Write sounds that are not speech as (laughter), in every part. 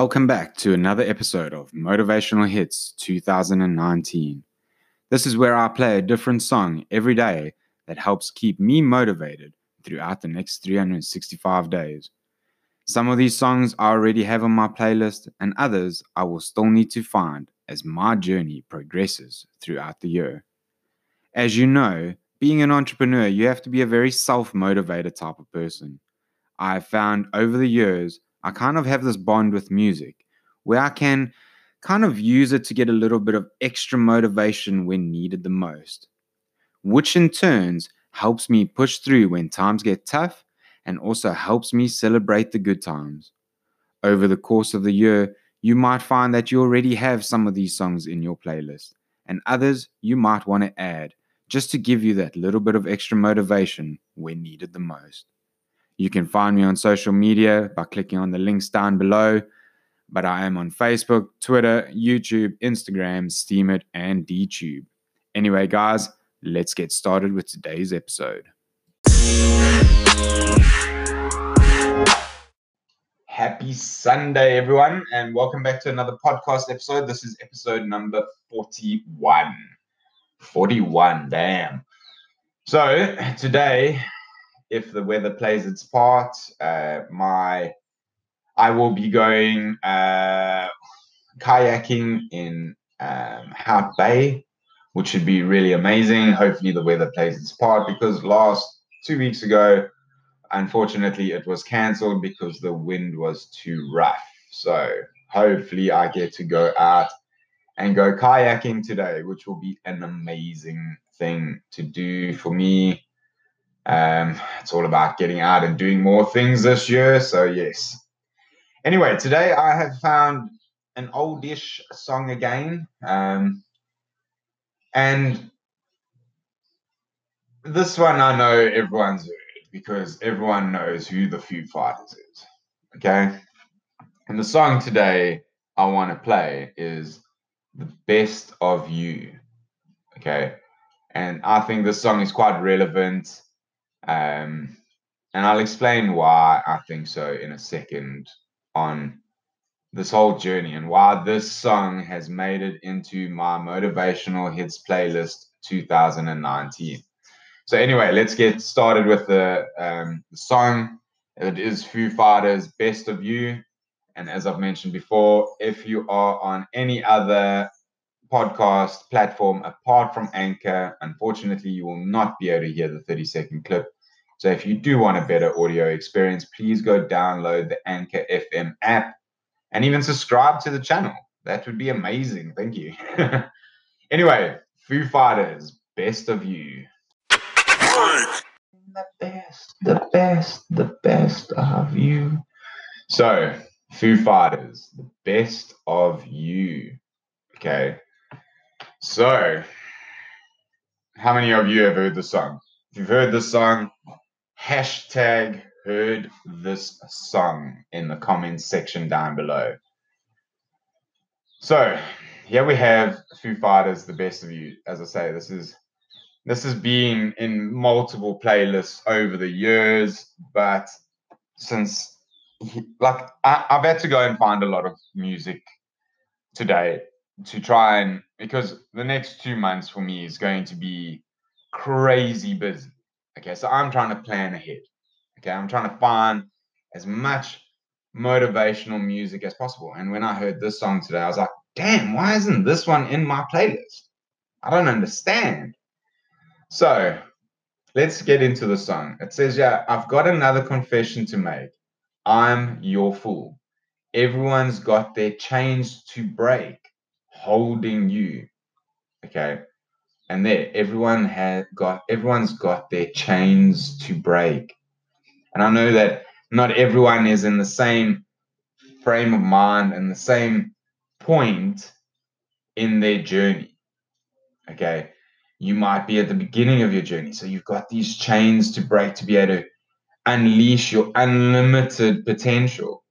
Welcome back to another episode of Motivational Hits 2019. This is where I play a different song every day that helps keep me motivated throughout the next 365 days. Some of these songs I already have on my playlist, and others I will still need to find as my journey progresses throughout the year. As you know, being an entrepreneur, you have to be a very self motivated type of person. I have found over the years, I kind of have this bond with music where I can kind of use it to get a little bit of extra motivation when needed the most, which in turns helps me push through when times get tough and also helps me celebrate the good times. Over the course of the year, you might find that you already have some of these songs in your playlist, and others you might want to add just to give you that little bit of extra motivation when needed the most. You can find me on social media by clicking on the links down below. But I am on Facebook, Twitter, YouTube, Instagram, Steemit, and DTube. Anyway, guys, let's get started with today's episode. Happy Sunday, everyone, and welcome back to another podcast episode. This is episode number 41. 41, damn. So, today if the weather plays its part. Uh, my I will be going uh, kayaking in um, Bay, which should be really amazing. Hopefully, the weather plays its part because last two weeks ago, unfortunately, it was cancelled because the wind was too rough. So, hopefully, I get to go out and go kayaking today, which will be an amazing thing to do for me um, it's all about getting out and doing more things this year. So, yes. Anyway, today I have found an oldish song again. Um, and this one I know everyone's heard because everyone knows who the Foo Fighters is. Okay? And the song today I want to play is The Best of You. Okay? And I think this song is quite relevant um, and I'll explain why I think so in a second on this whole journey and why this song has made it into my motivational hits playlist 2019. So anyway, let's get started with the, um, the song. It is Foo Fighters' "Best of You," and as I've mentioned before, if you are on any other podcast platform apart from Anchor, unfortunately, you will not be able to hear the 30 second clip. So if you do want a better audio experience, please go download the Anchor FM app and even subscribe to the channel. That would be amazing. Thank you. (laughs) anyway, Foo Fighters, best of you. The best, the best, the best of you. So, Foo Fighters, the best of you. Okay. So, how many of you have heard the song? If you've heard the song, hashtag heard this song in the comments section down below. So here we have Foo Fighters, the best of you. As I say, this is this has been in multiple playlists over the years, but since like I, I've had to go and find a lot of music today to try and because the next two months for me is going to be crazy busy. Okay, so I'm trying to plan ahead. Okay, I'm trying to find as much motivational music as possible. And when I heard this song today, I was like, damn, why isn't this one in my playlist? I don't understand. So let's get into the song. It says, Yeah, I've got another confession to make. I'm your fool. Everyone's got their chains to break holding you. Okay. And there, everyone had got everyone's got their chains to break. And I know that not everyone is in the same frame of mind and the same point in their journey. Okay. You might be at the beginning of your journey. So you've got these chains to break to be able to unleash your unlimited potential.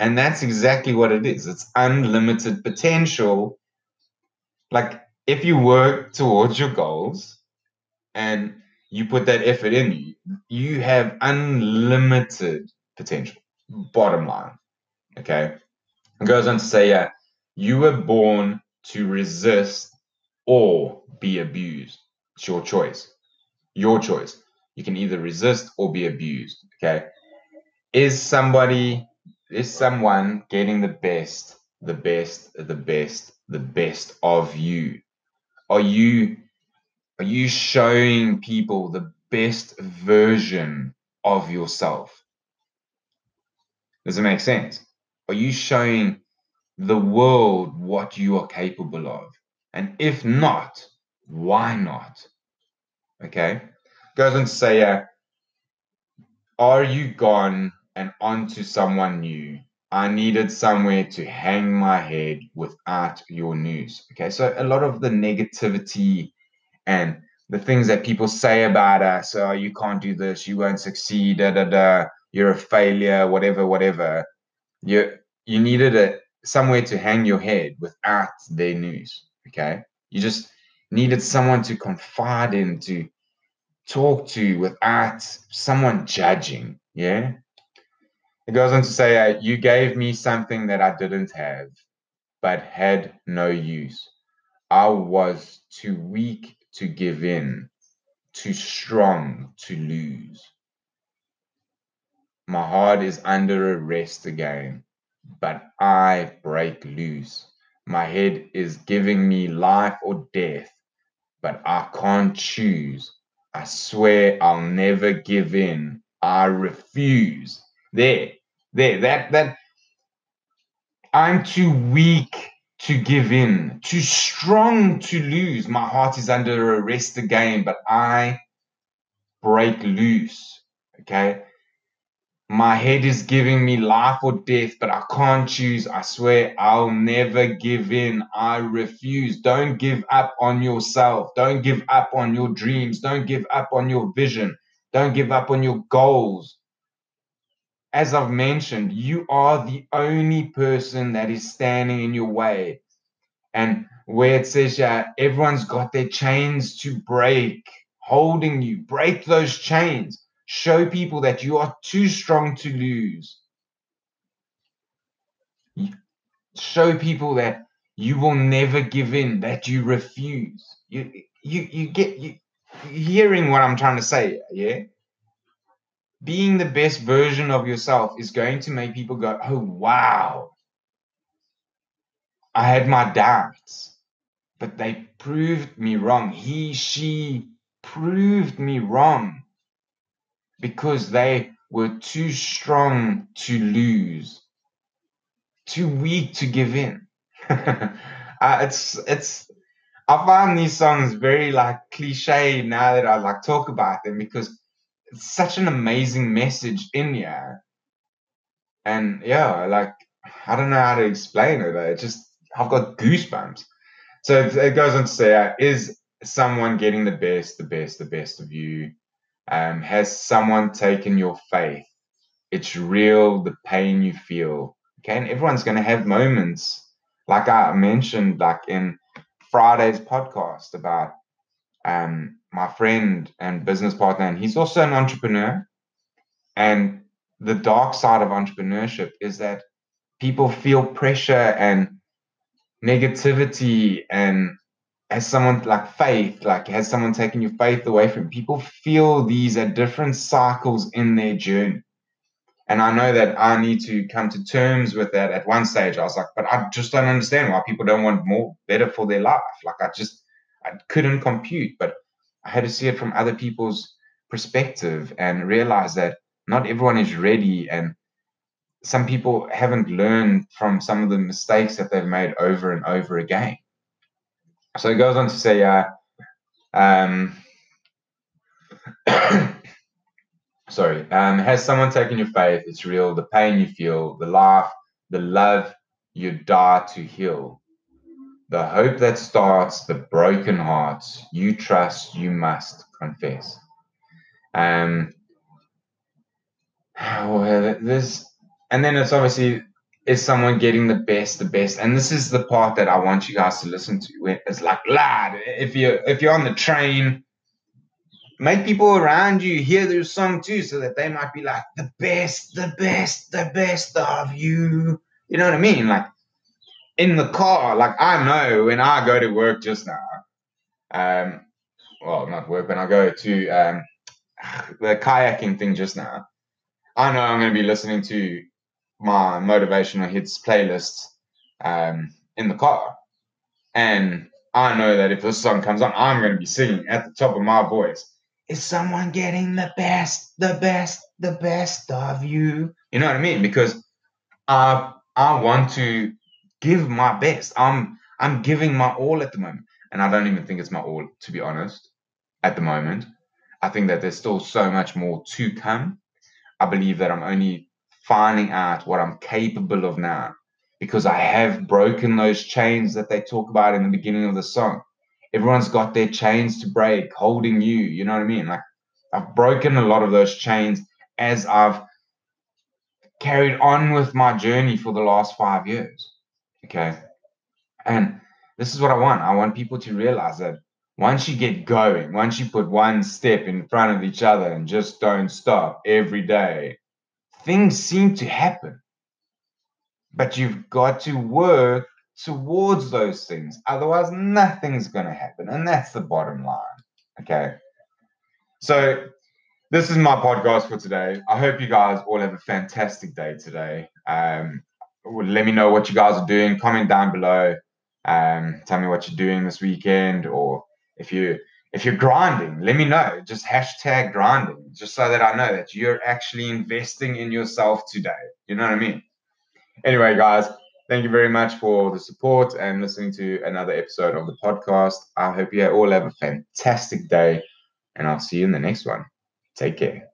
And that's exactly what it is. It's unlimited potential. Like if you work towards your goals and you put that effort in you, you have unlimited potential. Bottom line. Okay. It goes on to say, yeah, you were born to resist or be abused. It's your choice. Your choice. You can either resist or be abused. Okay. Is somebody, is someone getting the best, the best, the best, the best of you? Are you are you showing people the best version of yourself? Does it make sense? Are you showing the world what you are capable of? And if not, why not? Okay. Goes on to say, uh, are you gone and onto someone new? I needed somewhere to hang my head without your news. Okay. So a lot of the negativity and the things that people say about us, oh, you can't do this, you won't succeed, da da da, you're a failure, whatever, whatever. You you needed a somewhere to hang your head without their news. Okay. You just needed someone to confide in, to talk to without someone judging. Yeah. It goes on to say, uh, You gave me something that I didn't have, but had no use. I was too weak to give in, too strong to lose. My heart is under arrest again, but I break loose. My head is giving me life or death, but I can't choose. I swear I'll never give in. I refuse. There, there, that, that. I'm too weak to give in, too strong to lose. My heart is under arrest again, but I break loose. Okay. My head is giving me life or death, but I can't choose. I swear I'll never give in. I refuse. Don't give up on yourself. Don't give up on your dreams. Don't give up on your vision. Don't give up on your goals. As I've mentioned, you are the only person that is standing in your way. And where it says, yeah, everyone's got their chains to break, holding you, break those chains Show people that you are too strong to lose. Show people that you will never give in, that you refuse. You you you get you hearing what I'm trying to say, yeah? Being the best version of yourself is going to make people go, "Oh wow. I had my doubts, but they proved me wrong. He, she proved me wrong because they were too strong to lose, too weak to give in. (laughs) uh, it's it's I find these songs very like cliche now that I like talk about them because it's such an amazing message in here. And yeah, like I don't know how to explain it. It just I've got goosebumps. So it goes on to say, uh, is someone getting the best, the best, the best of you? Um, has someone taken your faith? It's real, the pain you feel. Okay, and everyone's going to have moments, like I mentioned, like in Friday's podcast about um, my friend and business partner, and he's also an entrepreneur. And the dark side of entrepreneurship is that people feel pressure and negativity and has someone like faith, like has someone taken your faith away from? People feel these at different cycles in their journey. And I know that I need to come to terms with that at one stage. I was like, but I just don't understand why people don't want more better for their life. Like I just I couldn't compute, but I had to see it from other people's perspective and realize that not everyone is ready and some people haven't learned from some of the mistakes that they've made over and over again. So it goes on to say, uh, um, (coughs) sorry, um, has someone taken your faith? It's real. The pain you feel, the laugh, the love you die to heal, the hope that starts, the broken hearts you trust, you must confess. Um, well, this, and then it's obviously is someone getting the best, the best. And this is the part that I want you guys to listen to. Where it's like, lad, if you if you're on the train, make people around you hear their song too, so that they might be like the best, the best, the best of you. You know what I mean? Like in the car. Like I know when I go to work just now, um, well, not work, when I go to um, the kayaking thing just now, I know I'm going to be listening to my motivational hits playlist um, in the car. And I know that if this song comes on, I'm going to be singing at the top of my voice. Is someone getting the best, the best, the best of you? You know what I mean? Because I I want to give my best. I'm I'm giving my all at the moment, and I don't even think it's my all to be honest. At the moment, I think that there's still so much more to come. I believe that I'm only finding out what I'm capable of now because I have broken those chains that they talk about in the beginning of the song. Everyone's got their chains to break, holding you. You know what I mean? Like I've broken a lot of those chains as I've carried on with my journey for the last five years. Okay. And this is what I want. I want people to realize that once you get going, once you put one step in front of each other and just don't stop every day, things seem to happen. But you've got to work towards those things. Otherwise, nothing's going to happen. And that's the bottom line. Okay. So, this is my podcast for today. I hope you guys all have a fantastic day today. Um, let me know what you guys are doing. Comment down below. Um, tell me what you're doing this weekend, or if you if you're grinding, let me know. Just hashtag grinding, just so that I know that you're actually investing in yourself today. You know what I mean? Anyway, guys, thank you very much for the support and listening to another episode of the podcast. I hope you all have a fantastic day, and I'll see you in the next one. Take care.